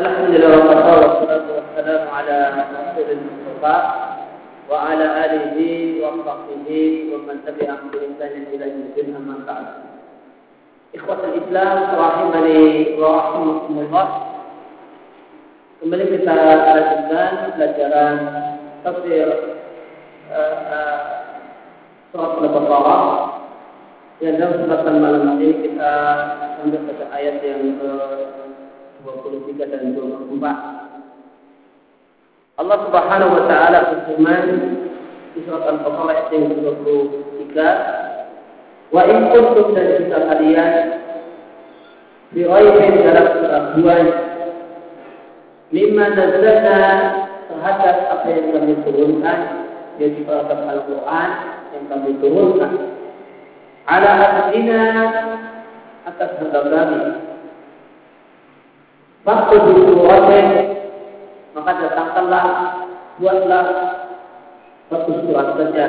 Alhamdulillah wassalatu wassalamu ala rasulil mustafa wa ala alihi wa sahbihi wa man tabi'ahum bi ihsan ila yaumil amma ba'd. Ikhwatul Islam rahimani wa rahimakumullah. Kembali kita lanjutkan pelajaran tafsir uh, uh, surat Al-Baqarah yang dalam kesempatan malam ini kita sampai pada ayat yang ke 23 dan 24. Allah Subhanahu wa taala berfirman di surat Al-Baqarah ayat yang 23, "Wa in kuntum dan jika kalian di ghaibin dalam keraguan mimma nazzalna terhadap apa yang kami turunkan yaitu terhadap Al-Quran yang kami turunkan ala abdina atas hamba kami Waktu disuratin maka datangkanlah buatlah satu surat saja.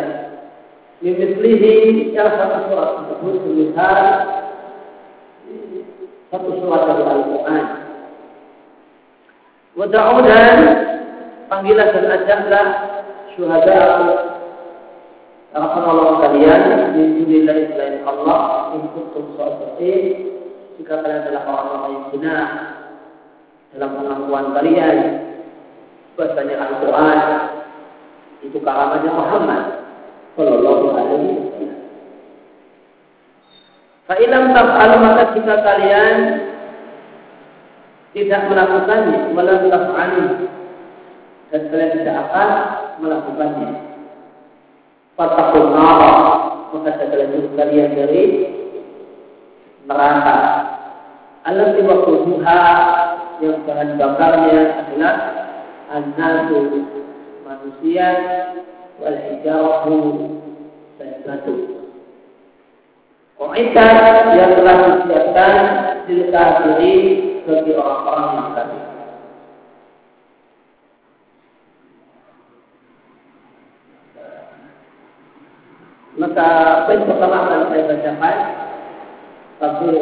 Mimislihi salah satu surat tersebut semisal satu surat dari Al-Quran. Wada'u dan panggilan dan ajaklah syuhada para penolong kalian min dunillahi selain Allah in kuntum shadiqin jika kalian adalah orang-orang yang benar dalam pengakuan kalian bahasanya Al-Quran itu kalamnya Muhammad Sallallahu Alaihi Wasallam. Fa'ilam taf'alu maka jika kalian tidak melakukannya, walau taf'alu dan kalian tidak akan melakukannya. Fatakun nara maka kalian kalian dari neraka. Allah tiwakuduha yang bahan bakarnya adalah an-nasu manusia wal hijarahu dan batu. Qa'idat yang telah disiapkan di kafiri bagi orang-orang yang kafir. Maka poin pertama akan saya bacakan tafsir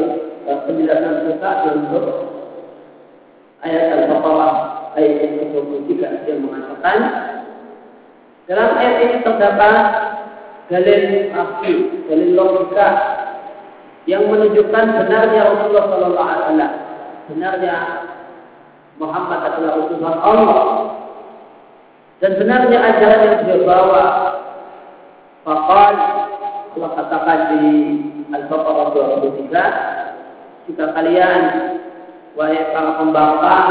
penjelasan kita untuk ayat Al-Baqarah ayat yang ke-23 yang mengatakan dalam ayat ini terdapat dalil akli, dalil logika yang menunjukkan benarnya Rasulullah Sallallahu Alaihi Wasallam, benarnya Muhammad adalah utusan Allah dan benarnya ajaran yang dia bawa. Fakal Allah katakan di Al-Baqarah 23 jika kalian wahai para pembangkang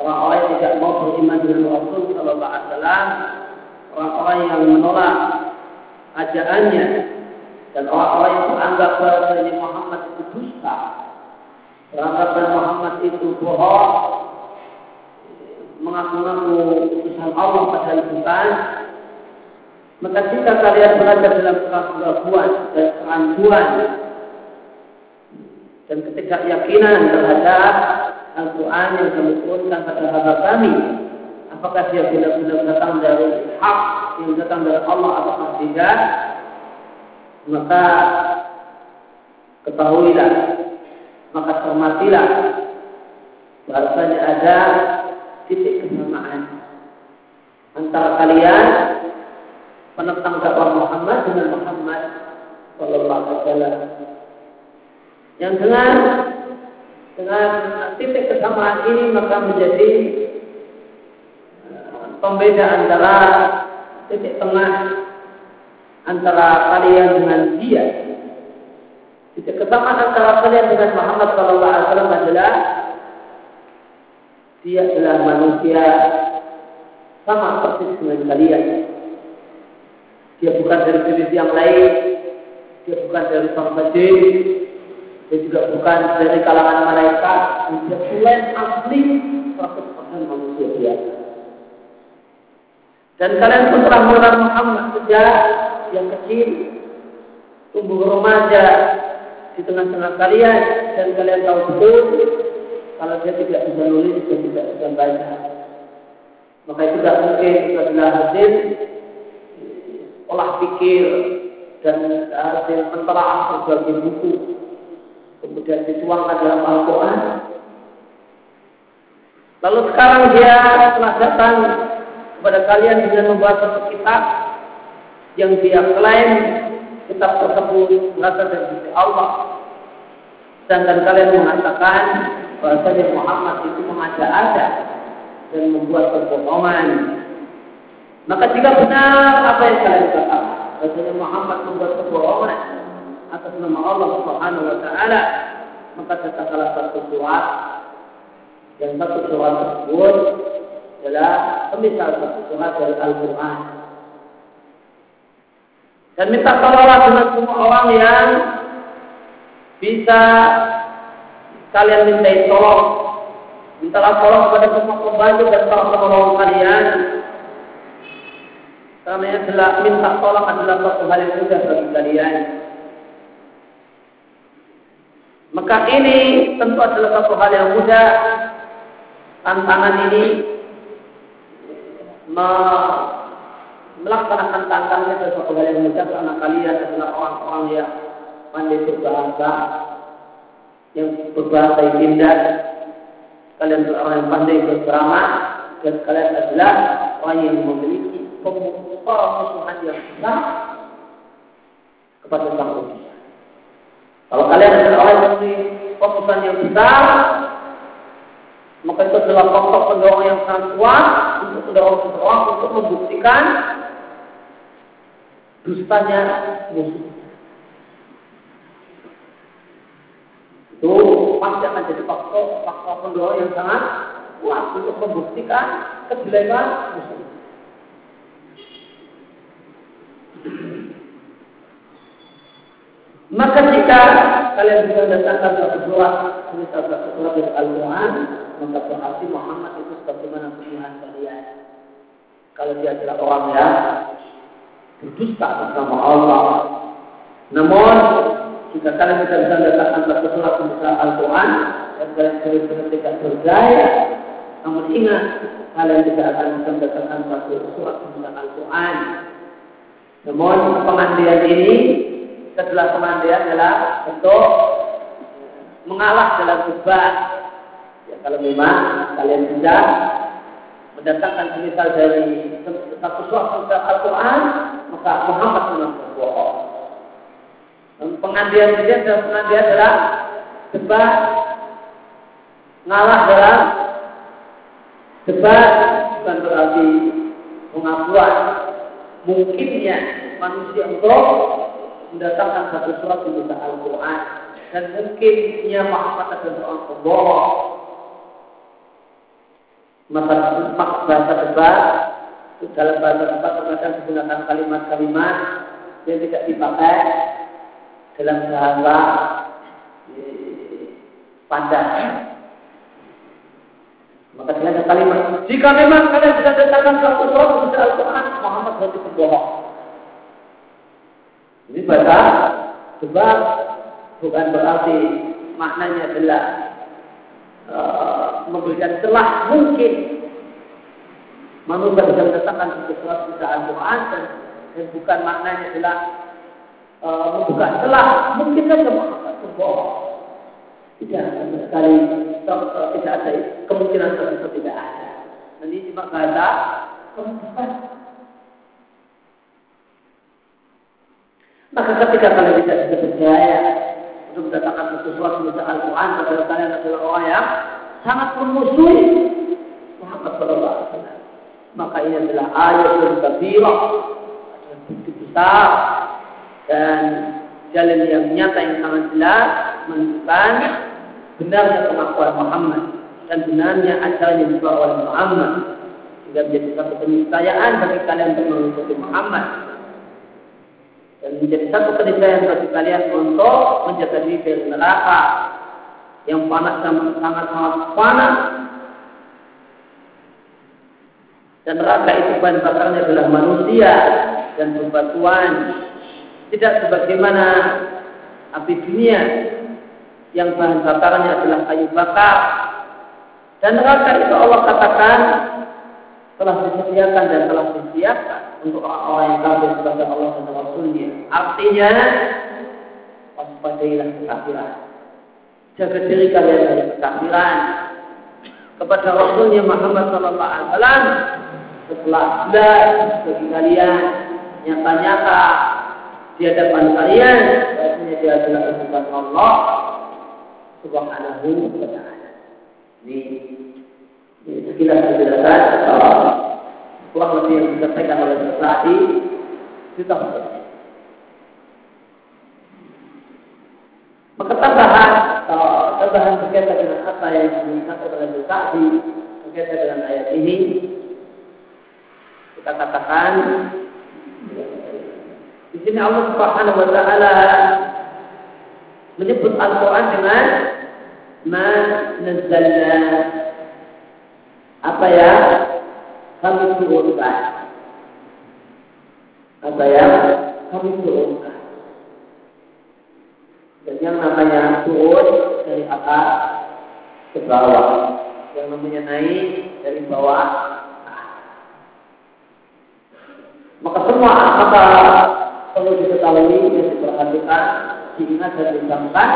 orang-orang yang tidak mau beriman dengan Rasul Sallallahu Alaihi Wasallam orang-orang yang menolak ajarannya dan orang-orang yang menganggap bahwa Muhammad itu dusta beranggapan Muhammad itu bohong mengaku-ngaku utusan Allah padahal bukan maka jika kalian berada dalam keraguan dan kerancuan dan ketidakyakinan terhadap Al-Quran yang kami turunkan pada hamba kami. Apakah dia benar-benar datang dari hak yang datang dari Allah atau tidak? Maka ketahuilah maka cermatilah bahasanya ada titik kesamaan antara kalian penentang dakwah Muhammad dengan Muhammad Sallallahu Alaihi Wasallam yang dengan dengan titik kesamaan ini maka menjadi pembeda antara titik tengah antara kalian dengan dia. Titik kesamaan antara kalian dengan Muhammad Sallallahu Alaihi Wasallam adalah dia adalah manusia sama persis dengan kalian. Dia bukan dari jenis yang lain, dia bukan dari bangsa dia juga bukan dari kalangan malaikat, dia tulen asli 100% manusia biasa. Dan kalian pun telah mengenal Muhammad sejak yang kecil, tumbuh remaja di tengah-tengah kalian, dan kalian tahu betul kalau dia tidak bisa nulis dan tidak bisa baca. Maka itu tidak mungkin adalah hasil olah pikir dan hasil penteraan berbagai buku kemudian dituangkan dalam Al-Quran Lalu sekarang dia telah datang kepada kalian dengan membawa satu kitab yang dia klaim kitab tersebut berasal dari sisi Allah. Sedangkan kalian mengatakan bahwasanya Muhammad itu mengada-ada dan membuat kebohongan. Maka jika benar apa yang kalian katakan, bahwasanya Muhammad membuat kebohongan atas nama Allah Subhanahu wa taala, maka datanglah satu surat yang satu surat tersebut adalah semisal satu surat dari Al-Quran. Dan minta tolonglah dengan semua orang yang bisa kalian mintai tolong. Mintalah tolong kepada semua pembantu dan para penolong kalian. Karena adalah minta tolong adalah suatu hal yang mudah bagi kalian. Maka ini tentu adalah satu hal yang mudah. Tantangan ini melaksanakan tantangannya adalah suatu hal yang mudah karena kalian adalah orang-orang yang pandai berbahasa, yang berbahasa yang indah. Kalian adalah orang yang pandai bercerama dan kalian adalah orang yang memiliki pemusuhan yang besar kepada sang Kalau kalian adalah orang yang memiliki pemusuhan yang besar, maka itu adalah pokok pendorong yang sangat kuat untuk mendorong seseorang untuk membuktikan dustanya musuh. itu pasti akan jadi faktor faktor pendorong yang sangat kuat untuk membuktikan kejelekan musuh. Maka jika kalian bisa datangkan satu surat, misal satu surat dari Al-Quran, maka berarti Muhammad itu sebagaimana Tuhan kalian. Kalau dia adalah orang yang berdusta atas nama Allah. Namun jika kalian bisa datangkan satu surat misal Al-Quran, dan kalian benar-benar tidak berdaya, namun ingat, kalian tidak akan bisa mendapatkan satu surat misal Al-Quran. Namun pengandian ini setelah pengandian adalah untuk mengalah dalam debat. Ya, kalau memang kalian bisa mendatangkan semisal dari satu misal Al-Quran, maka Muhammad memang berbohong. Pengandian ini adalah pengandian adalah debat ngalah dalam debat bukan berarti pengakuan mungkinnya manusia untuk mendatangkan satu surat di Al-Quran dan mungkinnya Muhammad adalah seorang pembohong maka bahasa debat dalam bahasa debat terkadang menggunakan kalimat-kalimat yang tidak dipakai dalam bahasa pandang. Maka dia ada kalimat, jika memang kalian sudah datangkan satu surat kepada Al-Quran, Muhammad berarti pembohong. Ini bahasa sebab bukan berarti maknanya adalah uh, memberikan celah mungkin. Manusia bisa mendatangkan satu surat kepada Al-Quran dan, dan bukan maknanya adalah uh, membuka celah mungkin saja berbohong tidak sama sekali tidak ada kemungkinan tersebut tidak ada. Nanti cuma kata pembukaan maka ketika kalian tidak bisa percaya untuk mendatangkan sesuatu dari Al-Quran kepada kalian adalah orang yang sangat memusuhi Muhammad Sallallahu maka ini adalah ayat yang kabirah bukti besar dan jalan yang nyata yang sangat jelas menunjukkan benarnya pengakuan Muhammad dan benarnya ajaran yang dibawa oleh Muhammad. Sehingga menjadi satu keniscayaan bagi kalian untuk mengikuti Muhammad dan menjadi satu keniscayaan bagi kalian untuk menjaga diri dari neraka. Yang panas sangat sangat sangat panas. Dan neraka itu bahan bakarnya adalah manusia dan bebatuan tidak sebagaimana api dunia yang bahan bakarnya adalah kayu bakar. Dan neraka itu Allah katakan telah disediakan dan telah disediakan untuk orang-orang yang kafir kepada Allah dan Rasulnya. Artinya, waspadailah kekafiran. Jaga diri kalian dari kekafiran. kepada Rasulnya Muhammad Sallallahu Alaihi Wasallam setelah jelas bagi kalian nyata-nyata di hadapan kalian bahwasanya dia adalah utusan Allah Subhanahu wa taala. Ini, ini sekilas penjelasan kurang lebih yang disampaikan oleh Sa'di kita Maka tambahan tambahan berkaitan dengan apa yang disampaikan oleh Sa'di berkaitan dengan ayat ini kita katakan di sini Allah Subhanahu wa taala menyebut Al-Qur'an dengan ma nazzalna. Apa ya kami turunkan. Apa ya kami turunkan. Dan yang namanya turun dari atas ke bawah. Yang namanya naik dari bawah maka semua maka perlu diketahui dan diperhatikan, diingat dan disampaikan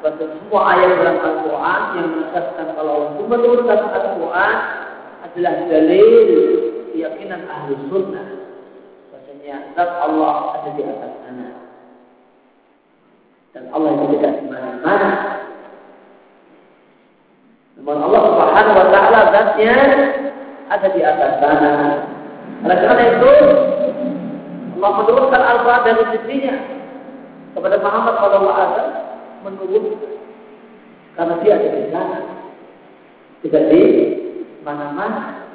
bahwa semua ayat dalam Al-Quran yang menegaskan kalau Allah menurunkan Al-Quran adalah dalil keyakinan ahli sunnah. Bahasanya zat Allah ada di atas sana. Dan Allah itu tidak di mana-mana. Namun Allah Subhanahu wa taala zatnya ada di atas sana. Oleh karena itu, Allah menurunkan Al-Quran dari sisinya kepada Muhammad Alaihi Wasallam menurunkan karena dia ada di sana, tidak di mana-mana.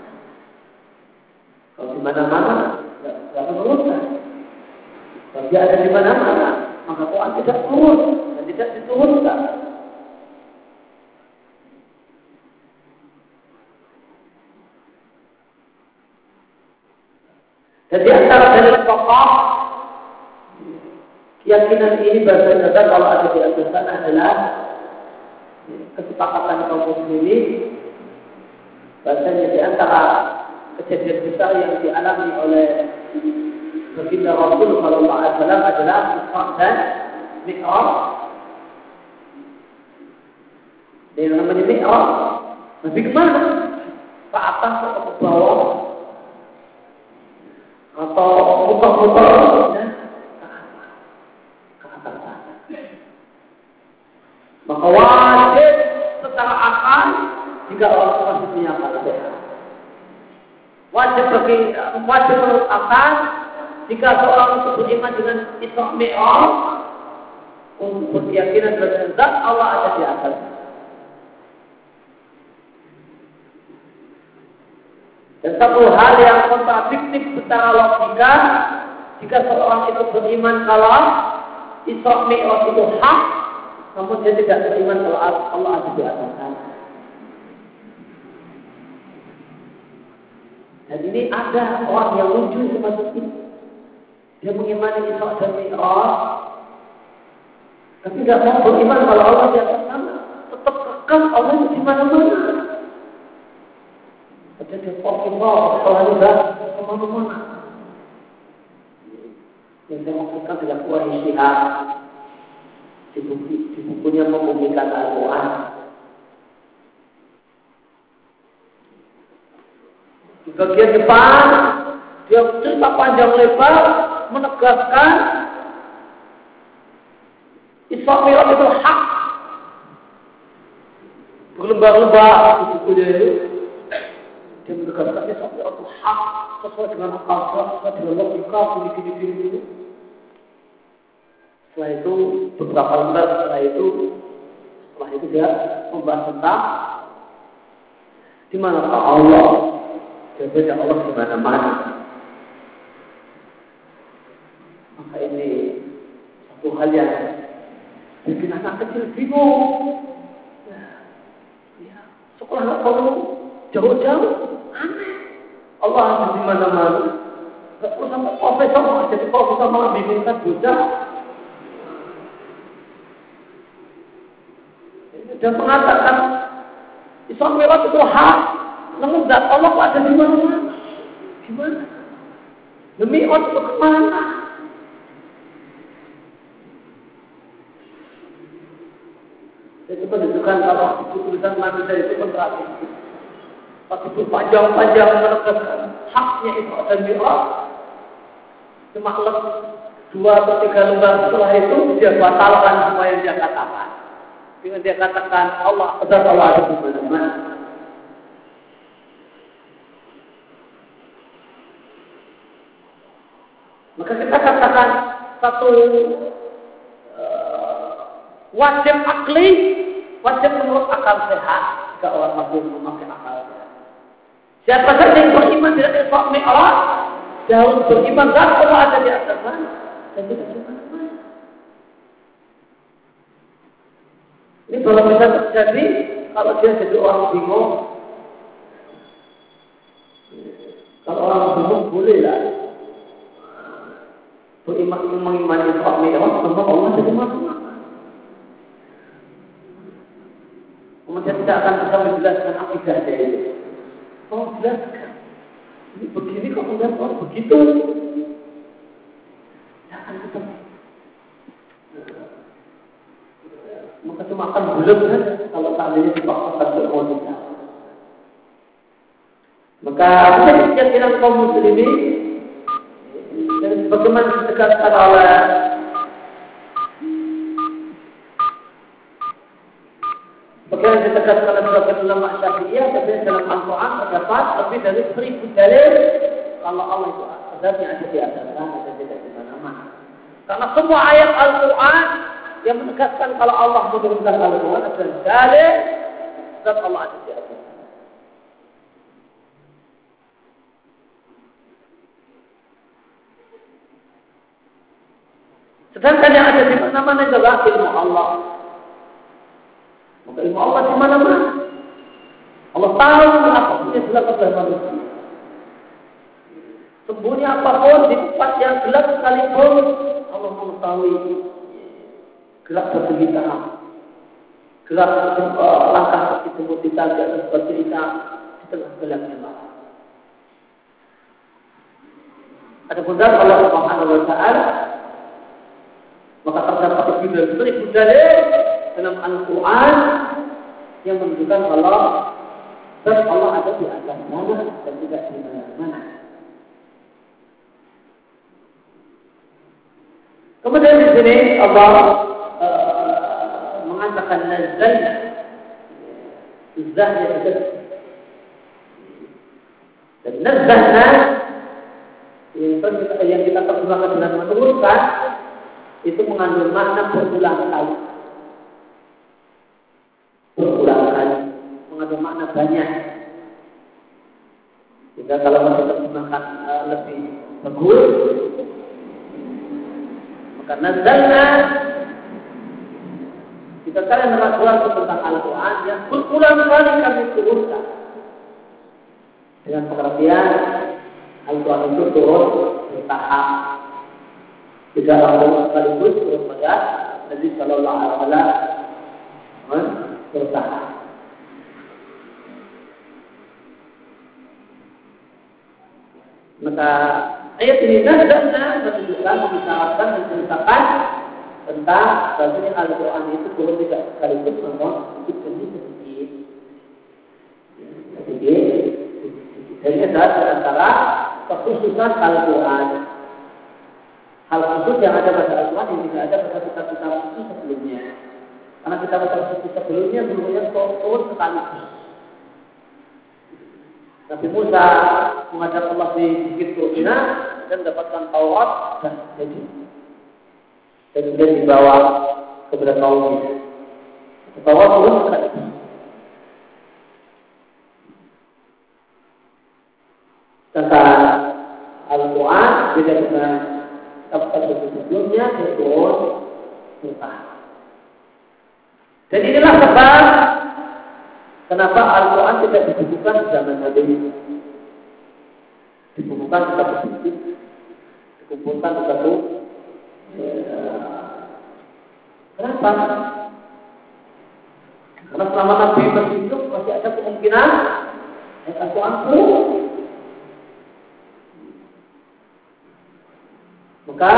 Kalau di mana-mana, tidak menurunkan. Kalau dia ada di mana-mana, maka Quran tidak turun dan tidak diturunkan. Dan di antara dalil pokok keyakinan ini bahasa kalau ada di atas sana adalah kesepakatan kaum muslimin bahasanya di antara kejadian besar yang dialami oleh baginda Rasul Sallallahu Alaihi Wasallam adalah Isra dan Mi'raj. Yang namanya Mi'raj, Nabi ke mana? Ke atas atau ke bawah? atau muter-muter. Maka wajib secara akal jika orang masih punya akal sehat. Wajib bagi wajib menurut akal jika seorang itu beriman dengan Isra Mi'raj untuk berkeyakinan berzat Allah ada di atas. Dan satu hal yang kontradiktif secara logika, jika seorang itu beriman kalau Isra Mi'raj itu hak, namun dia tidak beriman kalau Allah ada di atas sana. Dan ini ada orang yang lucu seperti ini. Dia mengimani Isra dan Mi'raj, tapi tidak mau beriman kalau Allah di atas sana. Tetap kekal Allah di mana-mana. Jadi Pokemon kalau juga ke mana-mana. Yang saya maksudkan adalah kuah istihad di, di bukunya membumikan Al-Quran. Di bagian depan dia cerita panjang lebar menegaskan Isra Mi'raj itu hak. Berlembar-lembar di bukunya itu. Dia menegaskannya sampai itu hak sesuai dengan akal sesuai dengan logika gini gini gini gini setelah itu beberapa lembar setelah itu setelah itu dia membahas tentang di mana Allah jawabannya Allah di mana mana maka ini satu hal yang bikin anak kecil bingung. Ya, ya sekolah nggak perlu. Jauh-jauh Allah ada di mana-mana. Gak perlu sampai profesor, jadi profesor malah bingungkan bocah. Dan mengatakan Islam lewat itu hak, namun zat Allah ada di mana-mana. Gimana? Demi Allah itu ke mana? Itu menunjukkan kalau tulisan manusia itu kontradiktif. Begitu panjang-panjang menegaskan haknya itu ada Mi'raj. Cuma dua atau tiga lembar setelah itu dia batalkan semua yang dia katakan. Dengan dia katakan Allah, Allah ada di mana-mana. Maka kita katakan satu uh, wajib akli, wajib menurut akal sehat jika orang mampu memakai akal sehat. Siapa saja yang beriman tidak Mi'raj, dia harus beriman dan Allah ada di atas sana dan mana-mana. Ini kalau bisa terjadi, kalau dia jadi orang bingung, kalau orang bingung boleh lah beriman mengimani suami Allah tentu Allah jadi mana Kemudian tidak akan bisa menjelaskan akidah dia itu. Oh, jelaskan. Ini begini kok kemudian oh begitu. Maka cuma akan belum saja kalau seandainya dipaksakan untuk mau Maka apa keyakinan kaum muslimin dan bagaimana ditegaskan oleh Bagaimana ditegaskan oleh sebagian ulama syafi'iyah tapi dalam Al-Quran terdapat lebih dari seribu dalil kalau Allah itu azabnya ada di atas dan tidak di mana-mana. Karena semua ayat Al-Quran yang menegaskan kalau Allah menurunkan Al-Quran adalah dalil dan Allah ada di atas. Sedangkan yang ada di mana-mana adalah ilmu Allah. Maka ilmu Allah di mana-mana. Allah tahu apa yang dilakukan oleh manusia. Sembunyi apa pun di tempat yang gelap sekalipun, Allah mengetahui gelap bercerita, gelap uh, langkah seperti semut ditajak dan bercerita di tengah gelapnya malam. Ada pun Allah Subhanahu Wa Taala maka terdapat lebih dari seribu dalil dalam Al-Quran yang menunjukkan kalau dan Allah ada di atas mana dan tidak di mana-mana. Kemudian di sini Allah uh, mengatakan nazalna Izzahnya itu dan nazalna yang kita terjemahkan dengan menurunkan itu mengandung makna berulang kali. Berulang kali. Mengandung makna banyak. Jika kalau masih terjemahkan uh, lebih bagus, maka nazalna jika kalian meragukan tentang Al-Quran yang berulang kali kami turunkan dengan pengertian Al-Quran itu turun bertahap tidak langsung sekaligus kepada Nabi Shallallahu Alaihi Wasallam bertahan. Maka ayat ini dan menunjukkan mengisyaratkan menceritakan tentang bahasanya Al-Quran itu turun tidak sekaligus namun sedikit demi sedikit. Jadi ada antara kekhususan Al-Quran hal khusus yang ada pada Al-Quran yang tidak ada pada kitab-kitab itu sebelumnya. Karena kitab-kitab suci sebelumnya seluruhnya turun sekaligus. Nabi Musa mengajak Allah di Bukit Turkina dan dapatkan Taurat dan jadi dan kemudian dibawa kepada kaumnya. Taurat turun sekaligus. Tentang Al-Quran beda dengan tapi sebelumnya betul bertahan. Dan inilah sebab kenapa Al-Quran tidak di zaman Nabi. Dibukukan di satu titik, dikumpulkan di satu. Kenapa? Karena selama Nabi masih hidup masih ada kemungkinan Al-Quran pun Maka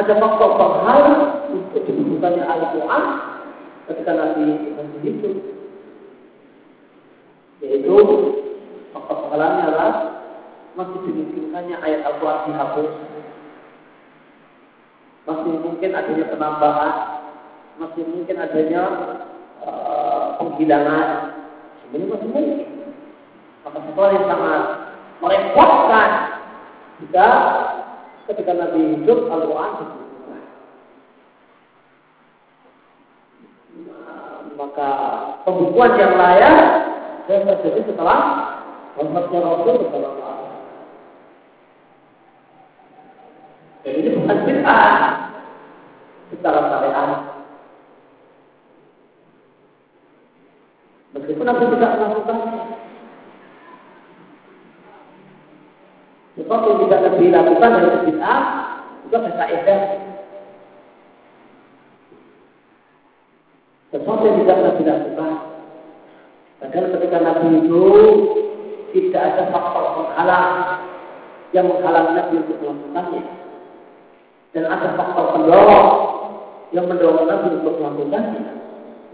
ada faktor hal untuk dibutuhkannya Al-Quran ketika Nabi masih. Ya, yaitu faktor penghalangnya adalah masih dimungkinkannya ayat Al-Quran dihapus. Masih mungkin adanya penambahan masih mungkin adanya uh, penghilangan. Ini masih mungkin. Maka sesuatu yang sangat merepotkan jika ketika Nabi hidup Al-Quran maka pembukuan yang layak yang terjadi setelah wafatnya Rasul Sallallahu Dan ini bukan bid'ah secara syariat. Meskipun Nabi tidak melakukannya. Sesuatu yang tidak Nabi lakukan dari bid'ah juga bisa edah. Sesuatu yang tidak Nabi lakukan. Padahal ketika Nabi itu tidak ada faktor penghalang yang menghalang Nabi untuk melakukannya. Dan ada faktor pendorong yang mendorong Nabi untuk melakukannya.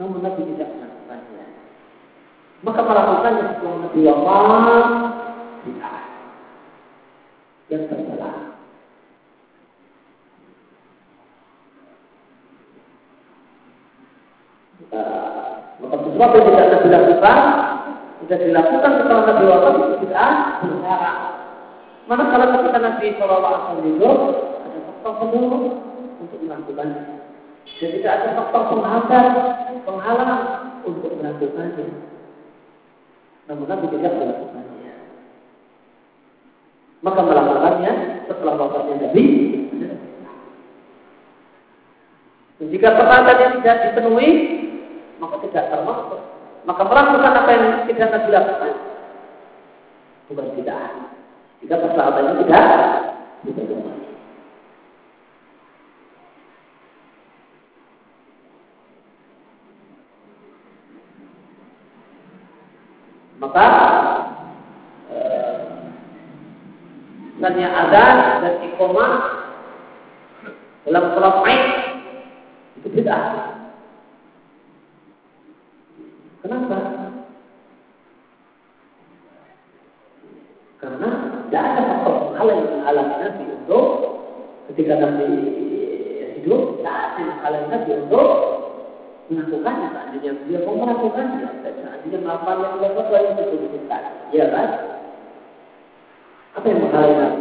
Namun Nabi tidak melakukannya. Maka melakukannya setelah Nabi wafat tidak yang tercela. Maka sesuatu yang tidak Nabi lakukan sudah dilakukan setelah Nabi wafat itu tidak bersyarat. kalau ketika Nabi Wasallam hidup ada faktor pendorong untuk melakukannya. Dan tidak ada faktor penghambat, penghalang untuk melakukannya. Namun Nabi tidak melakukannya. Maka melakukannya setelah wafatnya Nabi jika persyaratan yang tidak dipenuhi, maka tidak termasuk maka melakukan apa yang tidak Nabi lakukan bukan tidak. Jika persyaratannya tidak dipenuhi. Maka eh, misalnya adan dan ikhoma dalam sholat itu bid'ah. Kenapa? Karena tidak ada faktor hal yang menghalangi Nabi untuk ketika Nabi hidup, tidak ada yang menghalangi Nabi untuk melakukannya seandainya dia mau melakukannya seandainya melakukannya tidak sesuai yang ditunjukkan ya kan? Apa yang menghalangi Nabi?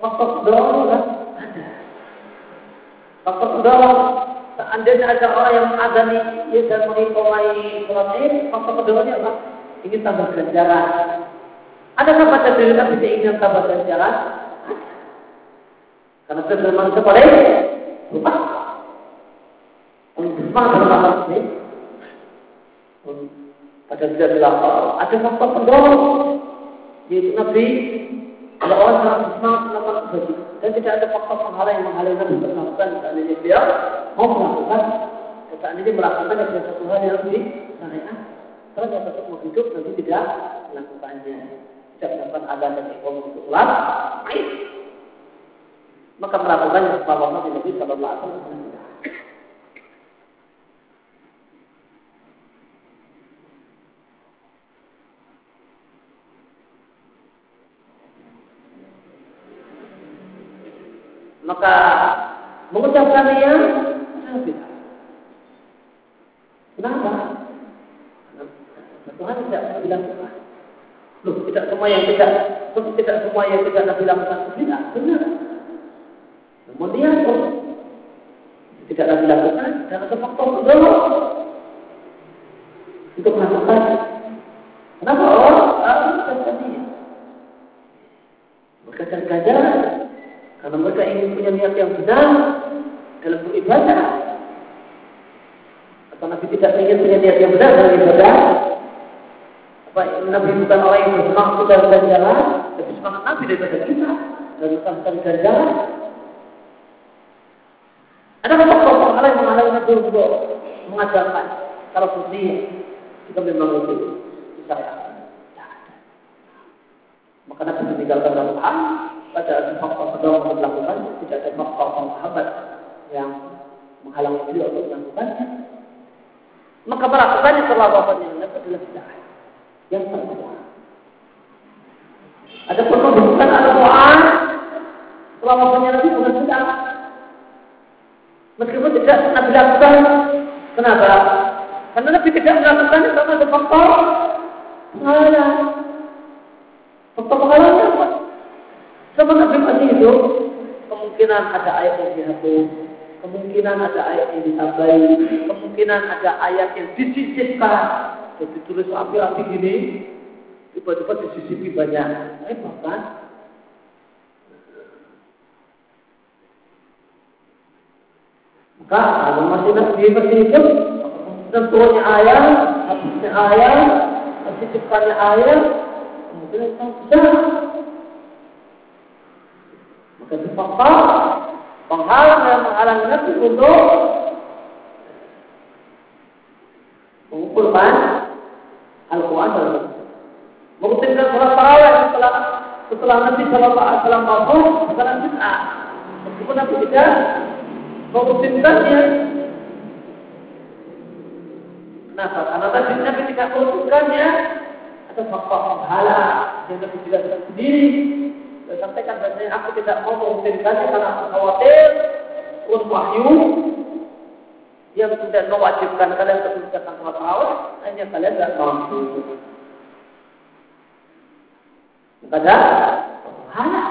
Faktor pendorong kan ada. Faktor pendorong Seandainya ada orang yang mengadani ya, dan mengikomai sholat ini, maka keduanya apa? Ingin tambah ganjaran. Adakah pada diri kita bisa ingin tambah ganjaran? Karena kita manusia pada lupa. Semangat dalam amal ini. Pada tidak dilakukan. Ada faktor pendorong. Yaitu Nabi kalau orang sangat semangat melakukan kebajikan dan tidak ada faktor penghalang yang menghalangi Nabi untuk melakukan seandainya dia mau melakukan seandainya melakukan ada satu hal yang syariat kalau dia tetap mau hidup nanti tidak melakukannya. Tidak melakukan adan dan ikhwan untuk sholat maka setelah Nabi Nabi Shallallahu Alaihi Wasallam maka mengucapkannya adalah. Kenapa? Tuhan tidak dilakukan. Loh, tidak semua yang tidak, tidak semua yang tidak Nabi lakukan tidak benar. Namun dia tidak Nabi lakukan ada faktor kedua untuk melakukan. Kenapa orang harus terjadi? Berkata ganjaran karena mereka ingin punya niat yang benar dalam beribadah. Atau Nabi tidak ingin punya niat yang benar dalam ibadah. Apa Nabi bukan orang yang bersemangat dalam jalan, tapi semangat Nabi daripada kita dalam melakukan jalan. Ada faktor hal yang menghalangi Nabi untuk mengajarkan kalau seperti kita memang itu bisa Maka Nabi meninggalkan dalam hal pada ada faktor pendorong untuk melakukan, tidak ada faktor penghambat yang menghalangi beliau untuk melakukannya. Maka melakukannya setelah wafatnya Nabi adalah bid'ah. yang terkuat. Ada bukan Al-Quran selama Nabi bukan sedang. Meskipun tidak Nabi lakukan, kenapa? Karena Nabi tidak melakukannya karena ada faktor penghalang. Faktor penghalangnya apa? Masih hidup, kemungkinan ada ayat yang dihapus, kemungkinan ada ayat yang ditambahi, kemungkinan ada ayat yang disisipkan. Jadi tulis api-api gini, tiba-tiba disisipi banyak. Eh, bahkan Maka kalau masih nabi masih hidup, tentunya ayat, habisnya ayat, disisipkannya ayat, kemudian kita bisa. Itu fakta penghalang dan menghalangi nabi untuk mengumpulkan Al-Quran dalam Mengutipkan sholat tarawih setelah setelah Nabi Shallallahu Alaihi Wasallam masuk sekarang bid'ah. Meskipun Nabi tidak mengutipkannya. Kenapa? Karena tadi Nabi tidak mengutipkannya ada faktor penghala yang Nabi jelaskan sendiri. Saya sampaikan bahasanya aku tidak mau mengutipkannya karena aku khawatir turun wahyu yang kemudian mewajibkan kalian untuk mengerjakan sholat tarawih hanya kalian tidak mampu. Pada pahala.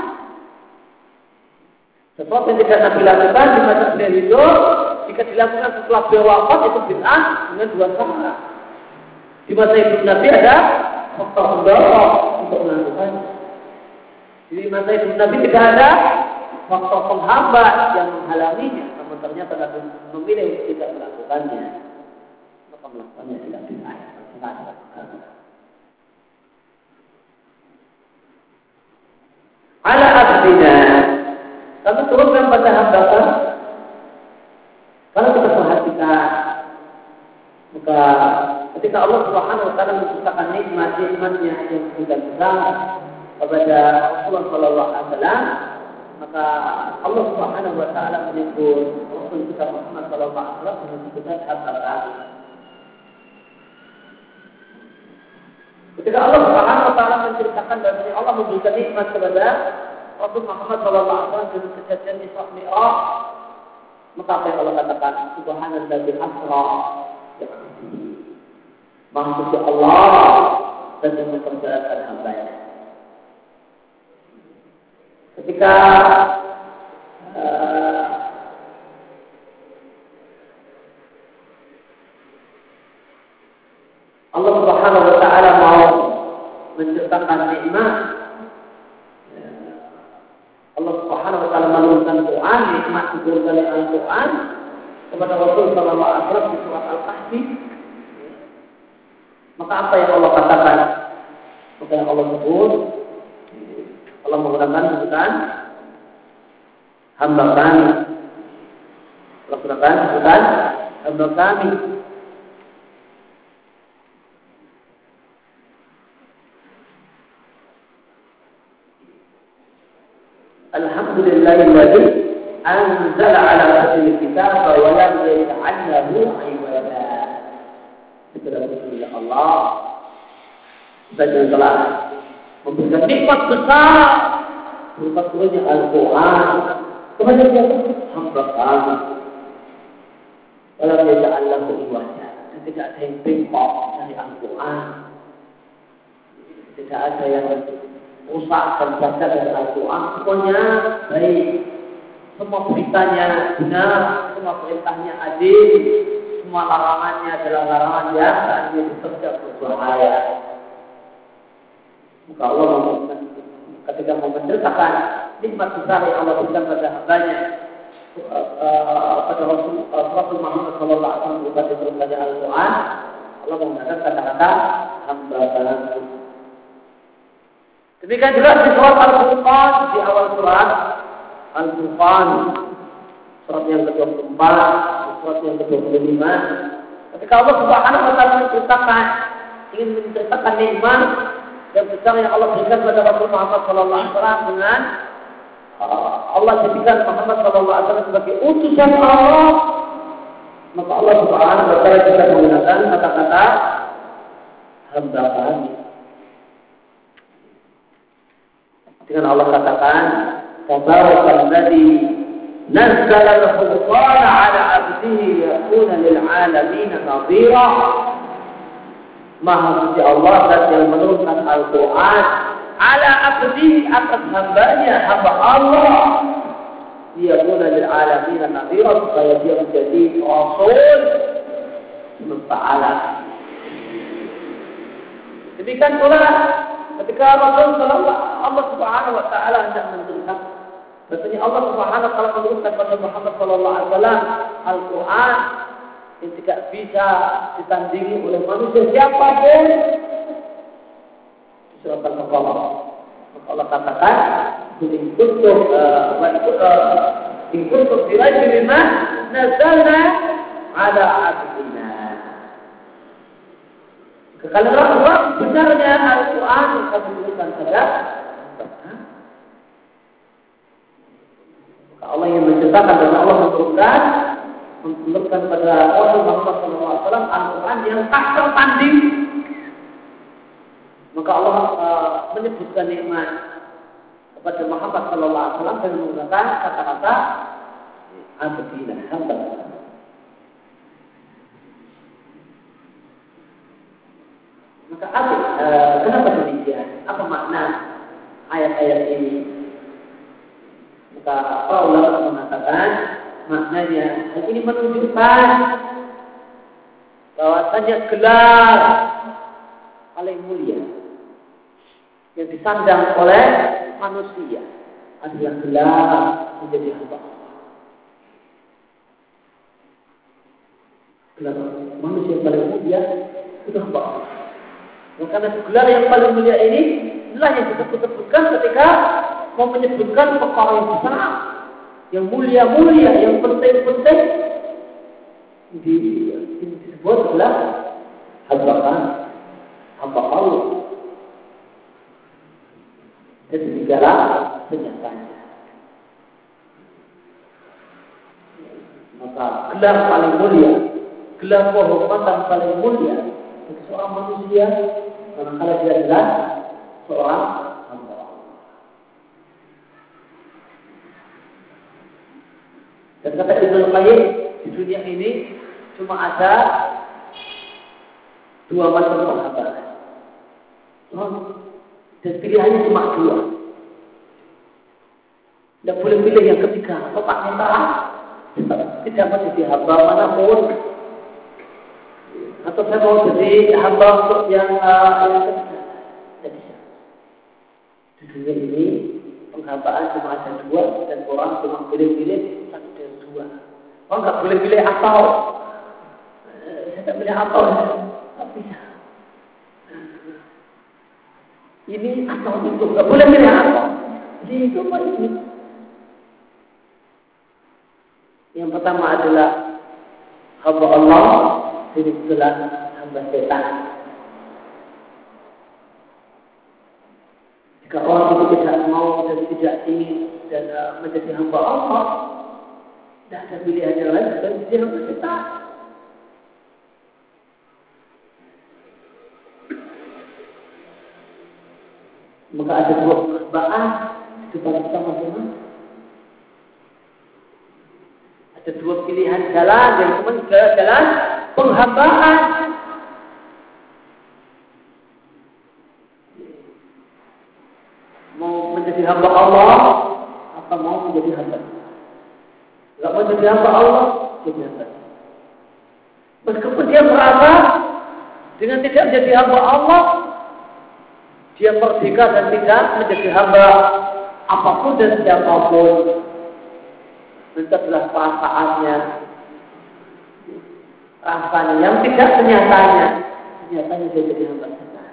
Sesuatu yang tidak Nabi lakukan di masa beliau hidup, jika dilakukan setelah beliau wafat itu bid'ah dengan dua cara. Di masa hidup Nabi ada faktor pendorong untuk melakukannya. Di masa hidup Nabi tidak ada faktor penghambat yang menghalanginya. Namun ternyata Nabi memilih tidak melakukannya. Maka melakukannya tidak. Tidak ada ala abdina kami turunkan pada hamba kalau kita perhatikan maka ketika Allah Subhanahu wa taala menciptakan nikmat nikmatnya yang sudah besar kepada Rasulullah sallallahu alaihi wasallam maka Allah Subhanahu wa taala menyebut Rasul kita Muhammad sallallahu alaihi wasallam dengan sebutan hamba Ketika Allah Subhanahu wa taala menceritakan bahwa Allah memberikan nikmat kepada Rasul Muhammad sallallahu alaihi wasallam dengan kejadian Isra Mi'raj, maka apa yang Allah katakan? Subhanallazi asra. Maksudnya Allah dan yang memperjalankan hambanya. Ketika uh, Allah Subhanahu wa taala mau menciptakan nikmat Allah Subhanahu wa taala menurunkan Quran, nikmat diturunkan Al-Quran kepada Rasul sallallahu alaihi wasallam di surat Al-Kahfi. Maka apa yang Allah katakan? Maka yang Allah sebut Allah menggunakan sebutan hamba kami. Allah menggunakan sebutan hamba kami. Alhamdulillahilladzi anzala ala abdihi kitaba wa lam yaj'al ibadah. Itu Allah. Kita telah memberikan nikmat besar. Berupa turunnya Al-Quran. Kepada siapa? Hamba kami. Walau dia Allah iwajah dan tidak ada yang bengkok dari Al-Quran. Tidak ada yang rusak dan baca dari Al-Quran. Semuanya baik. Semua beritanya benar. Semua perintahnya adil. Semua larangannya adalah larangan yang bekerja berbahaya maka Allah ketika menceritakan nikmat besar yang Allah berikan pada hambanya. Pada Rasul Rasul Muhammad Sallallahu Alaihi Wasallam berupa diturunkannya Al-Quran Allah menggunakan kata-kata hamba dalam Demikian juga di surat Al-Furqan di awal surat Al-Furqan surat yang ke-24, surat yang ke-25. Ketika Allah Subhanahu wa taala menceritakan ingin menceritakan nikmat dan besar yang Allah berikan kepada Rasul Muhammad Sallallahu Alaihi Wasallam dengan uh, Allah jadikan Muhammad Sallallahu Alaihi Wasallam sebagai utusan Allah maka Allah Subhanahu Wa Taala juga menggunakan kata-kata hamba kami dengan Allah katakan Tabarakalladzi nazzala al-furqana 'ala 'abdihi yakuna lil 'alamin nadhira. Maha suci Allah dan yang menurunkan Al-Quran. Ala abdi atas hambanya hamba Allah. Dia pula lil alamin nadhira supaya dia menjadi rasul. Semesta alam. Demikian pula ketika Rasul sallallahu Allah Subhanahu wa taala hendak menurunkan Bahasanya Allah Subhanahu wa taala menurunkan pada Muhammad sallallahu alaihi wasallam Al-Qur'an yang tidak bisa ditandingi oleh manusia. Siapa pun surat Al-Baqarah Allah katakan in kuntum in kuntum fi raibin mimma nazalna ala abdina. Kalau orang benarnya Al-Quran kami berikan pada Allah yang menciptakan dan Allah menurunkan menurunkan pada Rasul Muhammad SAW Al-Quran yang tak tertanding. Maka Allah uh, menyebutkan nikmat kepada Muhammad SAW dengan menggunakan kata-kata abdina hamba. Maka apa, uh, kenapa demikian? Apa makna ayat-ayat ini? Maka para ulama mengatakan maknanya hal ini menunjukkan bahwasanya gelar paling mulia yang disandang oleh manusia adalah gelar menjadi hamba Gelar manusia yang paling mulia itu hamba Allah. Karena gelar yang paling mulia ini inilah yang disebut-sebutkan ketika mau menyebutkan perkara yang besar yang mulia-mulia, yang penting-penting di disebut adalah hamba Allah. Dan segala senyatanya. Maka gelar paling mulia, gelar kehormatan paling mulia bagi seorang manusia, manakala dia adalah seorang Dan kata Ibnu Qayyim di dunia ini cuma ada dua macam. Oh, dan pilihannya cuma dua. Tidak boleh pilih yang ketiga. Tak minta tidak mau jadi hamba mana pun. Atau saya mau jadi hamba untuk yang yang ketiga. Bisa. Di dunia ini penghambaan cuma ada dua dan orang cuma pilih-pilih. Oh nggak boleh pilih atau. Tak pilih atau. Nggak bisa. Ini atau itu. Nggak boleh pilih atau. Jadi itu apa ini? Yang pertama adalah hamba Allah. Jadi itulah hamba setan. Jika orang itu tidak mau dan tidak ingin dan uh, menjadi hamba Allah, tidak ada pilihannya lain dia harus kita. Maka ada dua di depan kita masing-masing. Ada dua pilihan jalan yang cuma jalan penghambaan. Mau menjadi hamba Allah atau mau menjadi hamba Gak mau jadi hamba Allah, jadi hamba. Meskipun dia merasa dengan tidak menjadi hamba Allah, dia merdeka dan tidak menjadi hamba apa pun dan siapa pun. Itu perasaannya, rasanya yang tidak kenyataannya. Kenyataannya dia jadi hamba setan.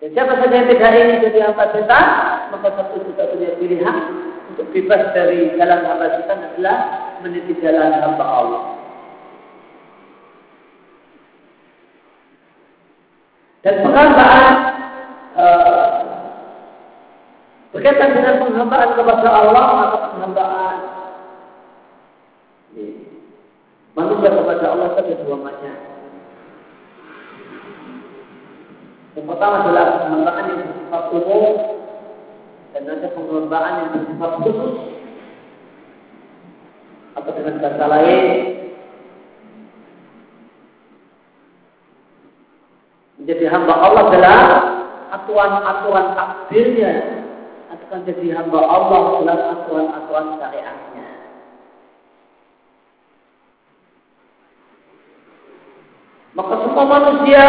Dan siapa saja yang tidak ingin jadi hamba setan, maka satu juga punya pilihan untuk bebas dari jalan hamba setan adalah meniti jalan hamba Allah. Dan penghambaan uh, berkaitan dengan penghambaan kepada Allah atau penghambaan manusia kepada Allah itu ada dua macam. Yang pertama adalah penghambaan yang bersifat umum dan ada penghambaan yang bersifat khusus atau dengan kata lain menjadi hamba Allah dalam aturan-aturan takdirnya akan jadi hamba Allah dalam aturan-aturan syariatnya. Maka semua manusia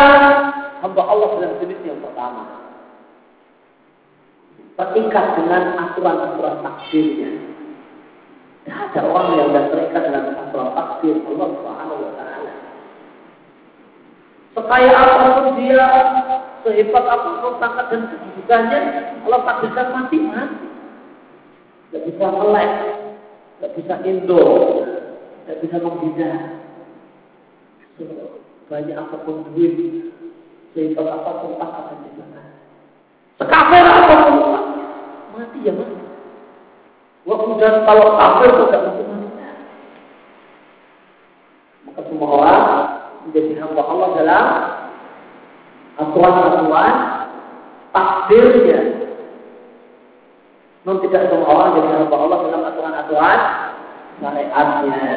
hamba Allah dalam jenis yang pertama. Terikat dengan aturan-aturan takdirnya. Tidak ada orang yang tidak terikat dengan aturan takdir Allah taala. Sekaya apa pun dia, sehebat apa pun pangkat dan kedudukannya, Allah takdirkan mati mati. Tidak bisa melek, tidak bisa indo, tidak bisa menghindar. Banyak apa pun duit, sehebat apa pun pangkat dan kedudukan. Sekafir apa pun mati ya mati. Wah kemudian kalau kafir tidak mati mati. Maka semua orang menjadi hamba Allah dalam aturan-aturan takdirnya. Non tidak semua orang jadi hamba Allah dalam aturan-aturan syariatnya.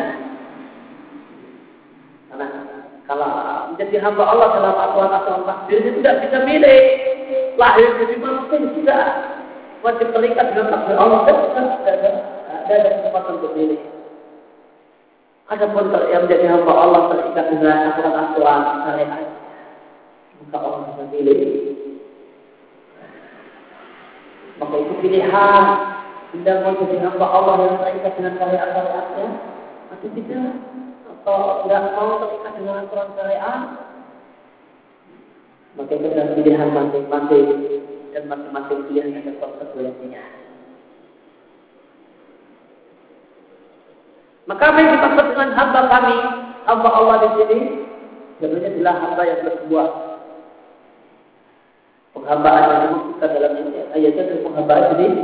Karena kalau menjadi hamba Allah dalam aturan-aturan takdirnya tidak bisa milih lahir jadi manusia tidak wajib terikat dengan takdir Allah dan tidak ada, ada kesempatan untuk milih. Adapun yang menjadi hamba Allah terikat dengan aturan-aturan syariat, maka orang pilih. Maka itu pilihan. Anda mau jadi hamba Allah yang terikat dengan syariat-syariatnya, atau tidak? Atau tidak mau terikat dengan aturan syariat? Maka itu adalah pilihan masing-masing dan masing-masing pilihan ada konsekuensinya. Maka apa yang dimaksud dengan hamba kami, hamba Allah di sini, sebenarnya adalah hamba yang kedua. Penghambaan yang dimaksudkan dalam ini ayatnya adalah penghambaan jenis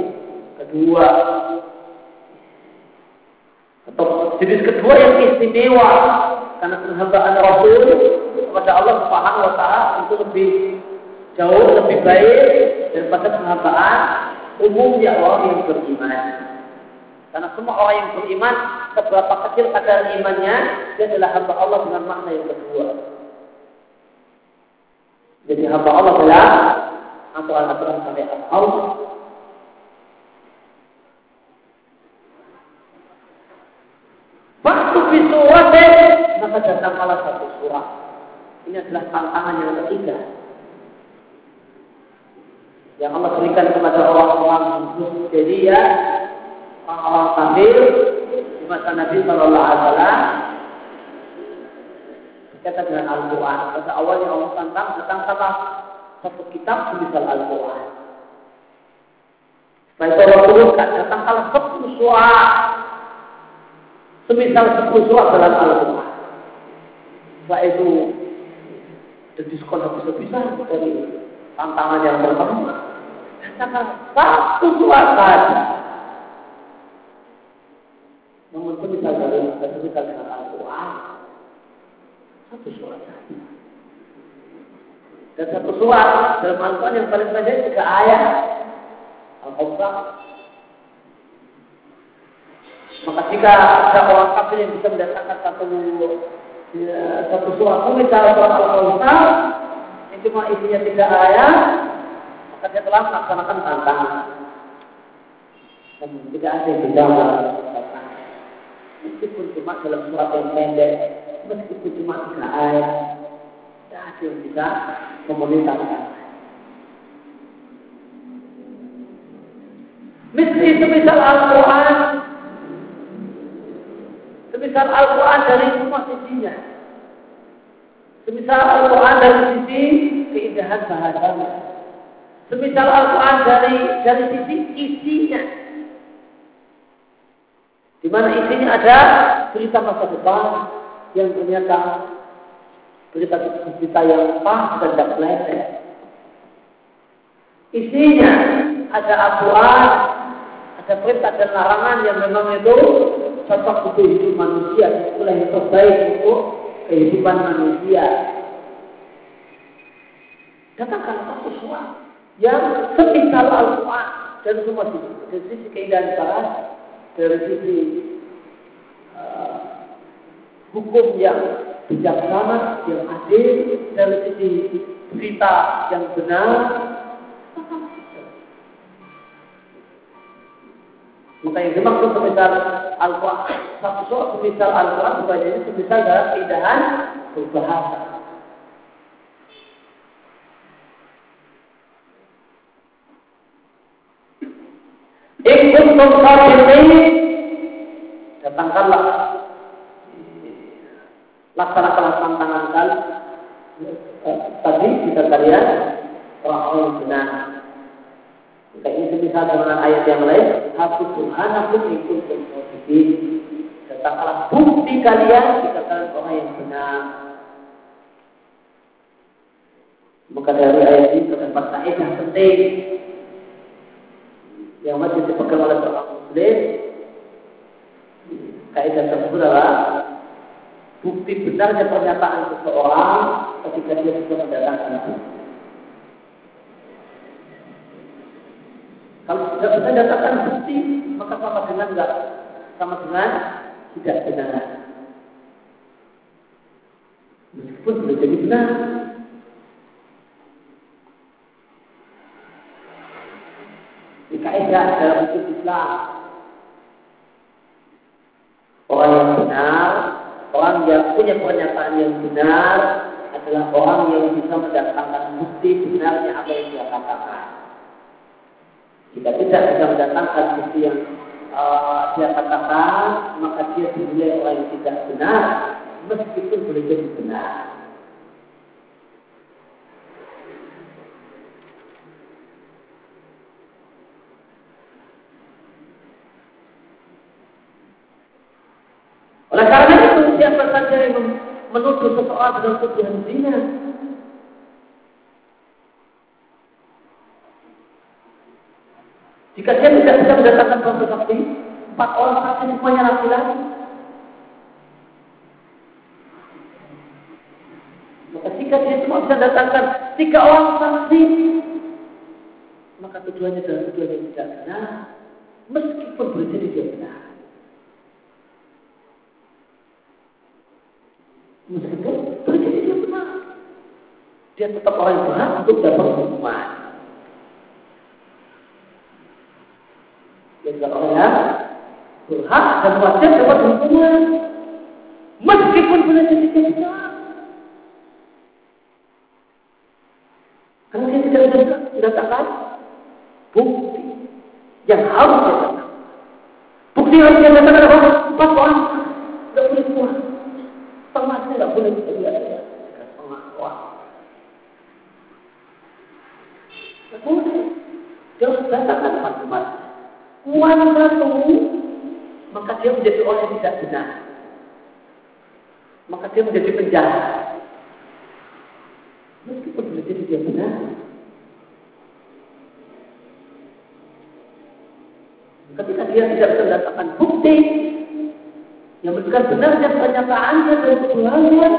kedua. Atau jenis kedua yang istimewa karena penghambaan Rasul kepada Allah Subhanahu wa taala itu lebih jauh lebih baik daripada penghambaan umumnya orang yang beriman. Karena semua orang yang beriman, seberapa kecil kadar imannya, dia adalah hamba Allah dengan makna yang kedua. Jadi hamba Allah adalah aturan-aturan syariat Allah. Waktu bisuwate, maka datanglah satu surah. Ini adalah tantangan yang ketiga. Yang Allah berikan kepada orang-orang jadi ya orang-orang kafir di masa Nabi Shallallahu Alaihi Wasallam berkaitan dengan Al-Quran. Pada awalnya Allah tantang datang sama satu kitab semisal Al-Quran. Setelah itu Allah turunkan datang kalau satu suara semisal sepuluh surat dalam Al-Quran. Setelah itu ada diskon habis-habisan dari tantangan yang pertama. Katakan satu surat saja namun semisal dari semisal dengan Al-Quran satu surat saja. Dan satu surat dalam Al-Quran yang paling pendek tiga ayat Al-Qasas. Maka jika ada orang kafir yang bisa mendatangkan satu ya, satu surat misal surat Al-Qasas yang cuma isinya tiga ayat, maka dia telah melaksanakan tantangan. Dan tidak ada yang bisa meskipun cuma dalam surat yang pendek, meskipun cuma tiga ayat, yang bisa memenuhi tantangan. Mesti semisal Al-Quran, semisal Al-Quran dari semua sisinya, semisal Al-Quran dari sisi keindahan bahasanya, semisal Al-Quran dari dari sisi isinya, di mana isinya ada berita masa depan yang ternyata berita-berita yang pas dan tidak meleset. Isinya ada aturan, ada perintah dan larangan yang memang itu cocok untuk hidup manusia, itulah yang terbaik untuk kehidupan manusia. Datangkan satu suara yang semisal Al-Quran dan semua sisi. Dari sisi keindahan syarah, dari sisi uh, hukum yang bijaksana, yang adil, dari sisi berita yang benar, Maka yang dimaksud semisal Al-Quran, satu surat semisal Al-Quran bukan ini semisal dalam keindahan berbahasa. Ikut tungkar ini datangkanlah laksanakanlah tantangan kali. Tadi kita kalian orang-orang benar. Maka ini semisal dengan ayat yang lain Aku subhanakum ikut positif Datanglah bukti kalian Jika kalian orang yang benar. Maka dari ayat ini terdapat kaidah penting yang masih dipegang oleh seorang muslim. Kaidah tersebut adalah bukti benarnya pernyataan seseorang ketika dia sudah mendatangkan bukti. Kalau tidak bisa datangkan bukti, maka sama dengan enggak sama dengan tidak benar. Meskipun sudah jadi benar. Di kaidah dalam hukum Islam, orang yang benar, orang yang punya pernyataan yang benar adalah orang yang bisa mendatangkan bukti benarnya apa yang dia katakan. Jika tidak bisa mendatangkan bukti yang uh, dia katakan, maka dia dinilai orang yang tidak benar, meskipun boleh jadi benar. Oleh karena itu, siapa saja yang seseorang dengan tuduhan zina, Jika dia tidak bisa mendatangkan satu saksi, empat orang saksi semuanya laki-laki. Maka jika dia cuma bisa mendatangkan tiga orang saksi, maka tujuannya adalah tujuan yang tidak benar, meskipun boleh jadi dia benar. Meskipun dia tetap orang yang benar untuk dapat hukuman. Jadi orang yang berhak dan wajib dapat hukuman. Meskipun boleh jadi besar. Karena dia tidak bisa mendatangkan bukti yang harus dia. Bukti yang harus dia datangkan apa? Empat orang. Tidak boleh kuat. Tengahnya tidak boleh kita lihat. Tengah kuat. Tidak boleh. Dia harus empat-empat kuat satu, maka dia menjadi orang yang tidak benar. Maka dia menjadi penjahat. Meskipun boleh jadi dia benar. Ketika dia tidak bisa mendapatkan bukti yang menunjukkan pernyataannya dan tuduhannya,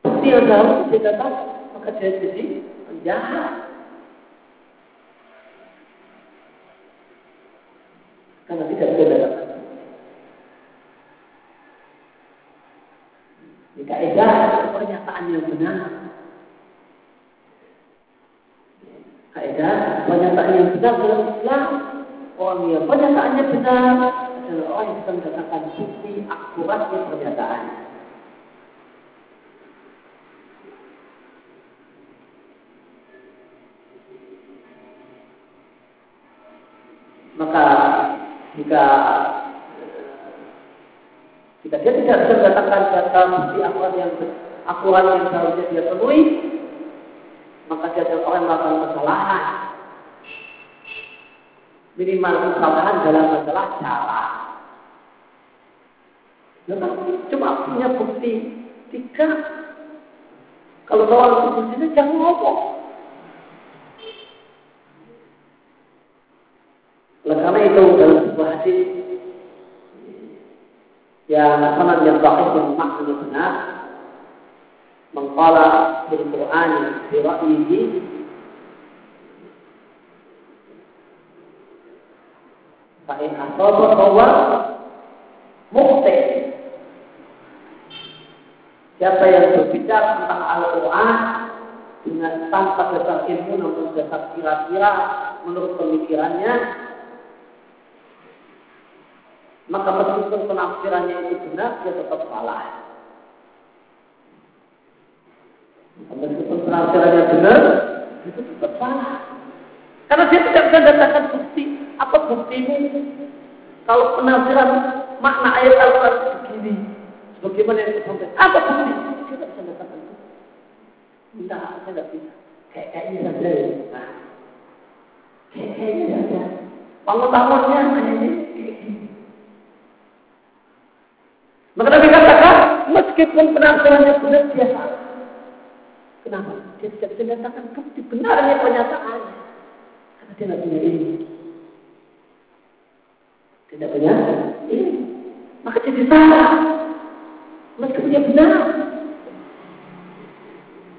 bukti yang harus dia dapat, dia jadi penjahat. Karena tidak bisa dalam Jika kaidah pernyataan yang benar. Kaidah pernyataan yang benar dalam Islam. Orang yang pernyataannya benar adalah orang yang bisa mendapatkan bukti akuratnya pernyataan. Maka jika jika dia tidak bisa mendapatkan data bukti akurat yang akurat yang seharusnya dia temui, maka dia adalah orang yang melakukan kesalahan. Minimal kesalahan dalam masalah cara. Nah, cuma punya bukti tiga. Kalau soal bukti jangan ngomong. Oleh karena itu dalam hadis yang sanad yang baik yang maknanya benar. Mengqala bil Qur'an bi ra'yihi fa in asaba huwa mukhti Siapa yang berbicara tentang Al-Quran dengan tanpa dasar ilmu namun dasar kira-kira menurut pemikirannya maka meskipun penafsirannya itu benar dia tetap salah. Meskipun penafsirannya benar itu tetap salah. Karena dia tidak bisa datangkan bukti. Apa buktimu? Kalau penafsiran makna ayat Al-Quran begini, sebagaimana yang disampaikan, apa bukti? Dia tidak bisa datangkan bukti. Tidak, saya tidak bisa. Kayak kayaknya saja ya. Nah, kayak kayaknya saja. Pengetahuannya hanya ini. Maka Nabi katakan, meskipun penafsirannya dia salah. Kenapa? Dia tidak bisa datangkan bukti benarnya pernyataannya. Karena dia tidak punya ilmu. Tidak punya ilmu. Maka jadi salah. Meskipun dia benar.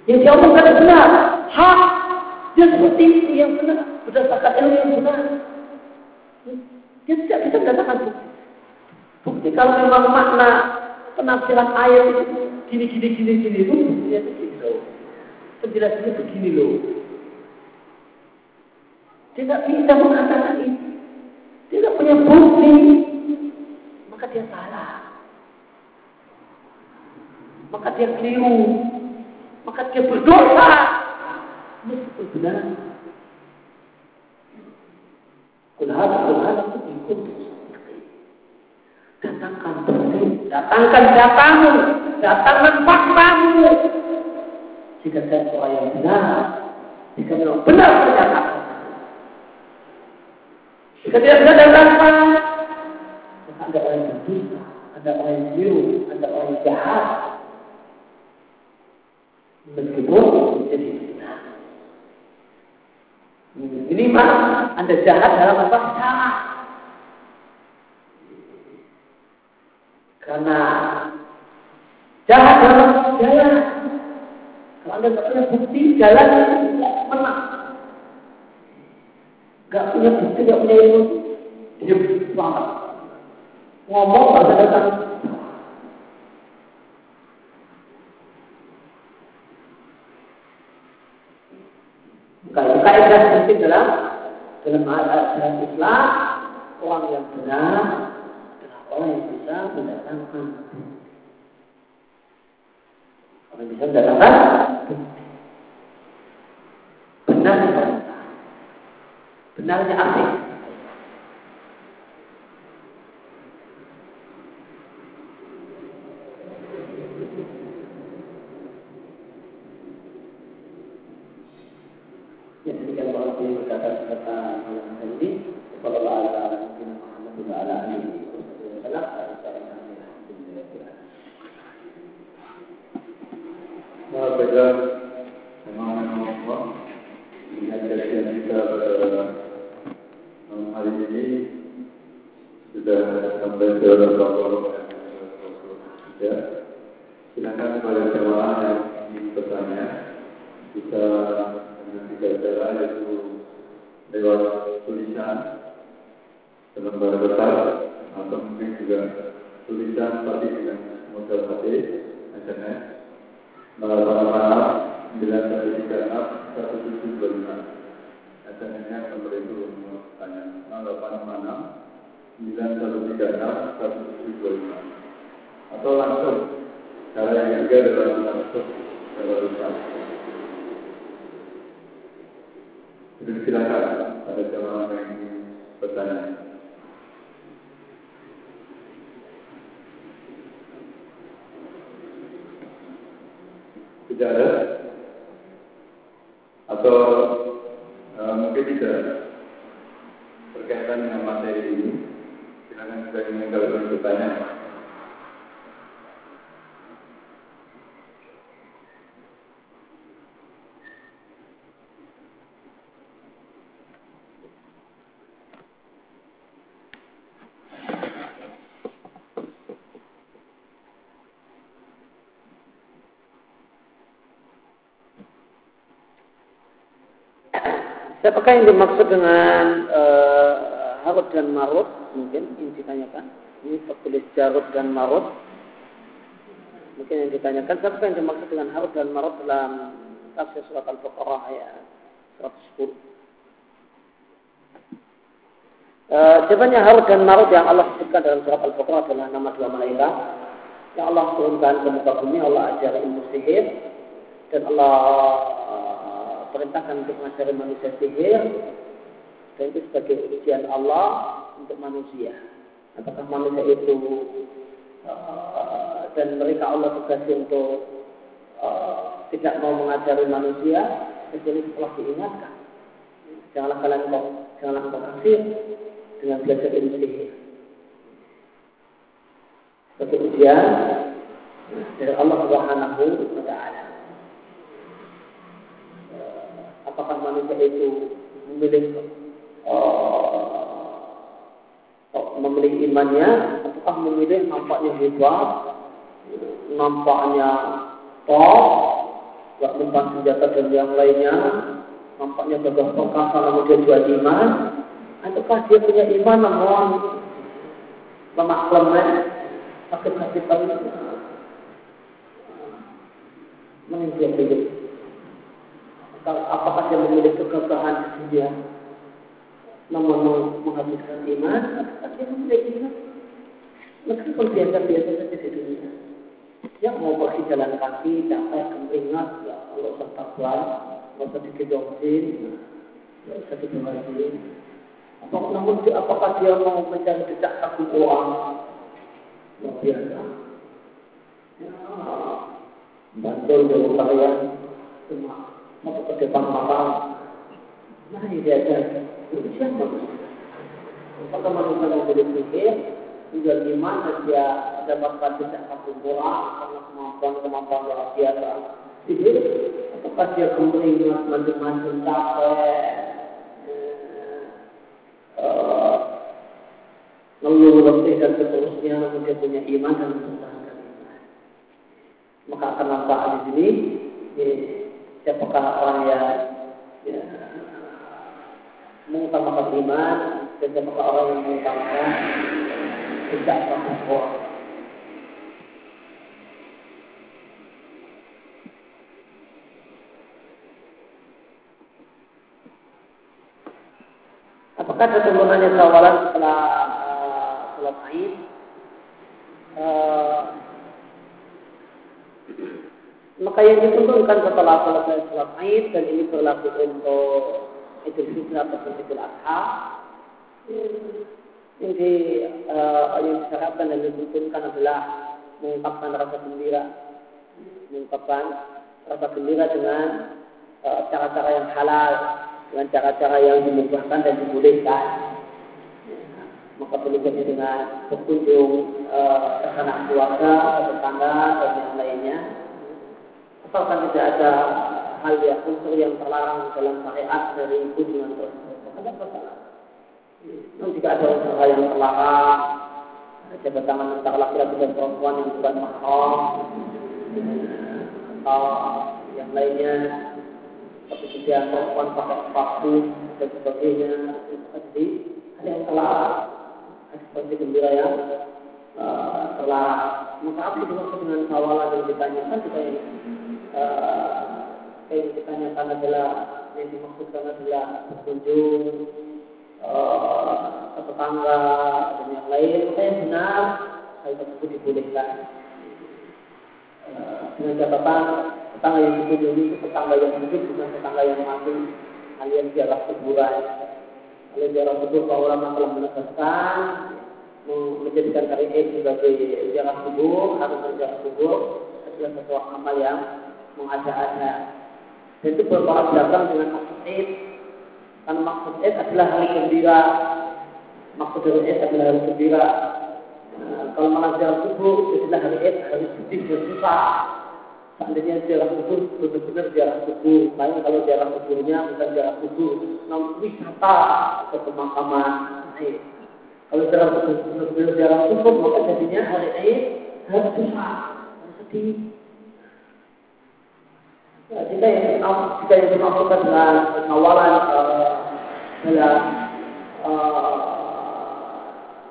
Yang dia omongkan benar. Hak. Dia seperti itu yang benar. Berdasarkan ilmu yang benar. Dia tidak bisa mendatangkan bukti. Bukti kalau memang makna penafsiran ayat itu gini gini gini gini itu buktinya itu gini loh. Penjelasannya begini loh. Tidak bisa mengatakan itu. Tidak punya bukti. Maka dia salah. Maka dia keliru. Maka dia berdosa. Meskipun benar. Kulhat, kulhat itu ikut Datangkan bukti, datangkan datamu, datangkan faktamu. Jika saya seorang yang benar, jika memang benar pernyataan. Jika tidak bisa datangkan, ada orang yang berdusta, ada orang yang keliru, ada orang yang jahat. Meskipun menjadi benar. Ini mah Anda jahat dalam apa? Salah. Karena jahat dalam jalan. Kalau Anda tidak punya bukti, jalan itu menang. Gak punya bukti, gak punya ilmu, dia banget. Ngomong pada datang. Kalau kaidah penting dalam dalam dalam Islam orang yang benar orang yang bisa mendatangkan. Orang yang bisa mendatangkan? Benarnya benarnya asing Ya, demikian Allah berkata kata malam hari ini. Sallallahu alaihi wa ala alihi Berbeda dengan Allah Dengan kajian kita pada malam hari ini Sudah sampai ke beberapa ya. Silakan kepada jemaah yang ingin bertanya Bisa dengan tiga cara yaitu lewat tulisan lembar besar atau mungkin juga tulisan tapi dengan model HP SMS Malam 9136 1725 SMS-nya nomor itu tanya 086 9136 1725 atau langsung cara yang ketiga adalah langsung lewat tulisan Jadi silakan ada jamaah yang ingin bertanya. Ada? Atau uh, mungkin tidak berkaitan dengan materi ini. Silakan juga ingin kalau bertanya. Siapakah yang dimaksud dengan uh, Harut dan Marut? Mungkin yang ditanyakan. Ini tertulis Jarut dan Marut. Mungkin yang ditanyakan, siapakah yang dimaksud dengan Harut dan Marut dalam tafsir surat Al-Baqarah ayat 110? Uh, jawabannya Harut dan Marut yang Allah sebutkan dalam surat Al-Baqarah adalah nama dua malaikat yang Allah turunkan ke muka bumi, Allah ajar ilmu sihir dan Allah perintahkan untuk mengajari manusia sihir dan itu sebagai ujian Allah untuk manusia. Apakah manusia itu uh, dan mereka Allah tugaskan untuk uh, tidak mau mengajari manusia kecuali setelah diingatkan. Janganlah kalian kau, janganlah kau kasih dengan belajar ilmu sihir sebagai ujian dari Allah Subhanahu wa taala. Apakah manusia itu memiliki uh, memiliki imannya ataukah memilih nampaknya hebat, nampaknya top, gak senjata dan yang lainnya, nampaknya gagah perkasa namun dia jual iman, ataukah dia punya iman namun lemah lemah sakit-sakit tadi meninggal hidup. Apakah dia memiliki kegagahan dunia namun menghabiskan iman, apakah dia memiliki iman? Meskipun biasa-biasa saja di dunia. Yang mau pergi jalan kaki, capek, keringat, ya kalau usah takwa, nggak usah dikejongsin, nggak usah dibahasin. Apakah, namun apakah dia mau mencari decak takut uang, luar biasa. Ya, bantul jauh kalian cuma mau ke depan mata. Nah ini dia ada itu siapa? Apakah manusia yang jadi menjual iman dan dia mendapatkan tidak bola karena kemampuan kemampuan luar biasa. Jadi apakah dia kembali macam-macam capek? Uh, ngeluh letih dan seterusnya namun dia punya iman dan mempertahankan iman maka akan nampak di sini siapakah orang yang ya, mengutamakan iman dan siapakah orang yang mengutamakan tidak takwa Apakah ada turunannya sawalan setelah sholat Aid uh, maka yang diturunkan setelah selesai sholat Aid dan ini berlaku untuk Idul Fitri ataupun Idul Adha. Yang uh, yang disyaratkan dan dituntunkan adalah mengungkapkan rasa gembira. Mengungkapkan rasa gembira dengan cara-cara uh, yang halal dengan cara-cara yang dimudahkan dan dibolehkan maka berikutnya dengan berkunjung uh, ke sana keluarga, tetangga dan yang lainnya. Asalkan tidak ada hal yang unsur yang terlarang dalam syariat dari kunjungan tersebut, maka. Namun jika ada unsur hal yang terlarang, jabat tangan antara laki-laki dan perempuan yang bukan mahram, atau yang lainnya, seperti juga perempuan pakai sepatu dan sebagainya, tadi ada yang terlarang. Seperti gembira yang uh, telah maka apa dengan kawalan yang ditanyakan kita yang uh, yang ditanyakan adalah yang dimaksudkan adalah berkunjung uh, ke tetangga dan yang lain. Maka yang benar hal tersebut dibolehkan. Uh, dengan catatan tetangga yang dikunjungi itu tetangga yang hidup bukan tetangga yang mati. Alias jarak kuburan. Oleh jarak kubur para ulama telah menegaskan menjadikan Eid sebagai jarak kubur atau jarak kubur adalah sesuatu amal yang mengada-ada. Dan itu bertolak belakang dengan maksud Eid. Karena maksud Eid adalah hari gembira. Maksud dari Eid adalah hari gembira. Nah, kalau malah jarak kubur, adalah hari Eid, hari sedih dan susah. Seandainya jarak kubur benar-benar jarak kubur. Lain kalau jarak kuburnya bukan jarak kubur, namun wisata ke pemakaman. Nah, kalau dalam benar dalam cukup maka jadinya hari Aid hari susah, hari sedih. Ya, jika yang jika yang dimaksudkan dengan awalan uh, dalam uh,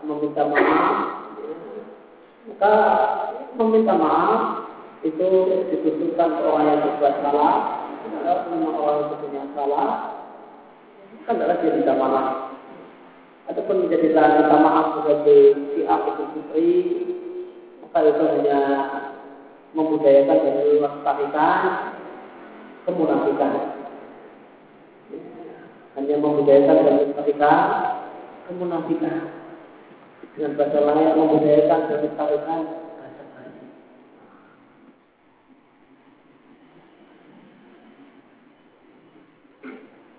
meminta maaf, maka meminta maaf itu ditunjukkan ke orang yang berbuat salah, kalau orang yang punya salah, kan tidak lagi minta maaf. Ataupun menjadi minta maaf sebagai si aku putri, maka itu hanya membudayakan dan melestarikan kemunafikan. Hanya membudayakan dan melestarikan kemunafikan. Dengan bahasa lain membudayakan dan melestarikan.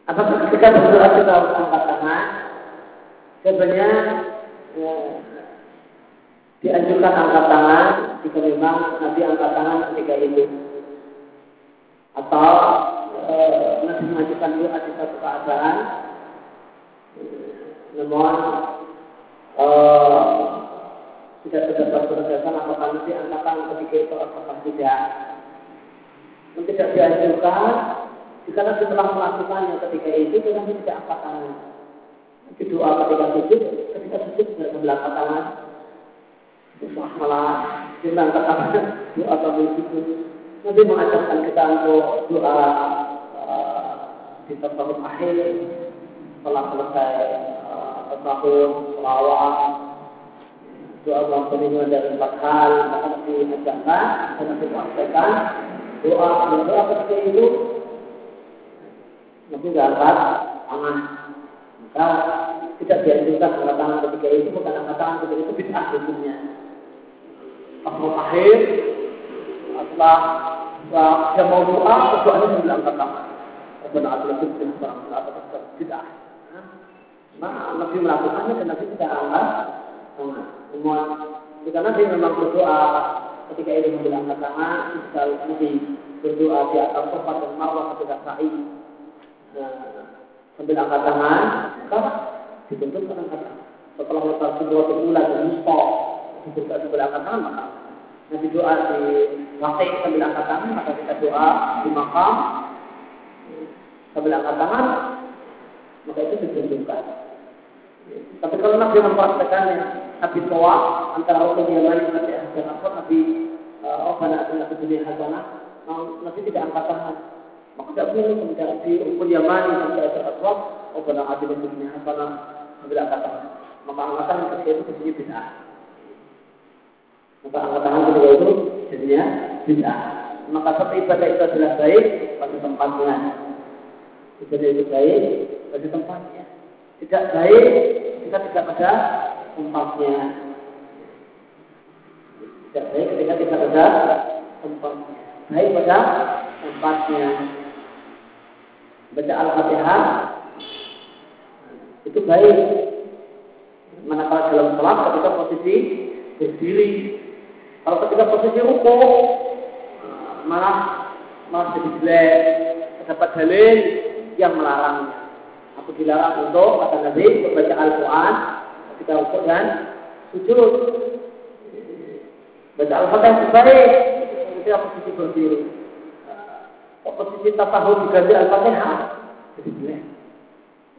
Apakah ketika berdoa kita harus angkat tangan? Sebenarnya ya, dianjurkan angkat tangan jika memang Nabi angkat tangan ketika itu atau Nabi mengajukan doa di satu keadaan. Namun e, tidak terdapat penegasan apakah Nabi angkat tangan ketika itu atau tidak. Tidak dianjurkan jika Nabi telah melakukannya ketika itu Nabi tidak angkat tangan Nanti doa ketika sujud ketika sujud tidak sambil angkat tangan. Malah dengan kata doa kami itu Nabi mengajarkan kita untuk doa uh, di tempat akhir setelah selesai uh, tahun selawat doa mengampuni dari empat hal maka Nabi ajarkan dan Nabi mengajarkan doa dan doa ketika itu Nabi angkat tangan. Maka tidak dianjurkan angkat tangan ketika itu bukan angkat tangan ketika itu bid'ah hukumnya tahun akhir setelah dia mau doa doanya sambil angkat tangan Rabbana atina fid dunya hasanah wa qina tidak. Nah, Nabi melakukannya dan Nabi tidak angkat tangan. Semua jika Nabi memang berdoa. Ketika ini sambil angkat tangan, jika Nabi berdoa di atas sofa dan marwah ketika sa'i. Nah, sambil angkat tangan, maka dituntut angkat tangan. Setelah lepas sebuah bulan dan musta berdoa sambil angkat tangan maka nanti doa di waktu sambil angkat tangan maka kita doa di makam. Sambil angkat tangan maka itu ditunjukkan. Tapi kalau Nabi mempraktekannya Nabi toa antara hukum Yamani dan Nabi Hasan Aswad Nabi oh karena Nabi dunia Hasanah Nabi tidak angkat tangan. Maka tidak boleh kemudian di hukum Yamani dan Nabi Hasan Aswad oh karena Nabi dunia Hasanah sambil angkat tangan. Maka angkatan ketika itu di sini bid'ah maka angkat tangan kedua itu jadinya bid'ah. Maka satu ibadah itu adalah baik pada tempatnya. Ibadah itu baik pada tempatnya. Tidak baik jika tidak pada tempatnya. Tidak baik ketika tidak pada tempatnya. Baik pada tempatnya. Baca Al-Fatihah itu baik. Manakala dalam sholat ketika posisi berdiri kalau ketika posisi ruko malah malah jadi jelek, terdapat dalil yang melarangnya. Aku dilarang untuk kata Nabi membaca Al-Quran ketika ruko dan sujud. Baca Al-Fatihah sebaik ketika posisi berdiri. Posisi tasahud diganti Al-Fatihah jadi jelek.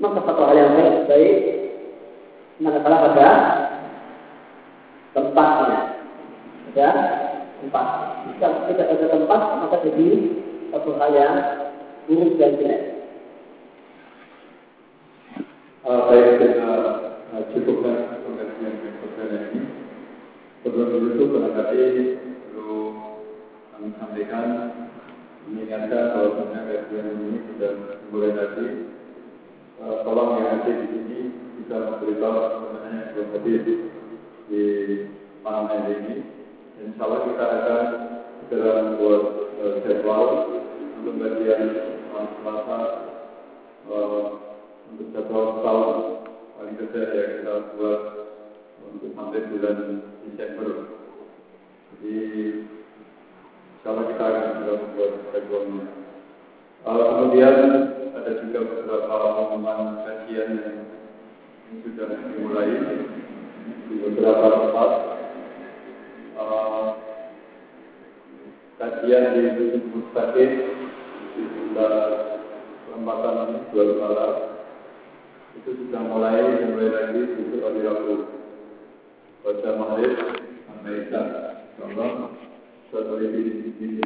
Maka satu hal yang baik, baik manakala pada tempatnya ya tempat. Jika tidak ada tempat maka jadi satu hal yang buruk dan jelek. Uh, baik kita uh, cukupkan pengajian pertanyaan ini. Sebelum itu barangkali perlu kami sampaikan mengingatkan bahwa kajian ini sudah mulai tadi. Uh, tolong yang ada di sini bisa memberitahu sebenarnya belum hadir di malam ini Insya Allah kita akan segera membuat uh, jadwal untuk bagian Selasa uh, untuk jadwal tahun paling kerja ya kita buat untuk sampai bulan Desember. Jadi Insya Allah kita akan segera membuat jadwalnya. Uh, kemudian ada juga beberapa pengumuman kajian yang sudah dimulai di beberapa tempat kajian di Bukit Mustaqim di sebelah perempatan dua malam itu sudah mulai mulai lagi untuk hari Rabu. Pada maghrib sampai jam contoh satu di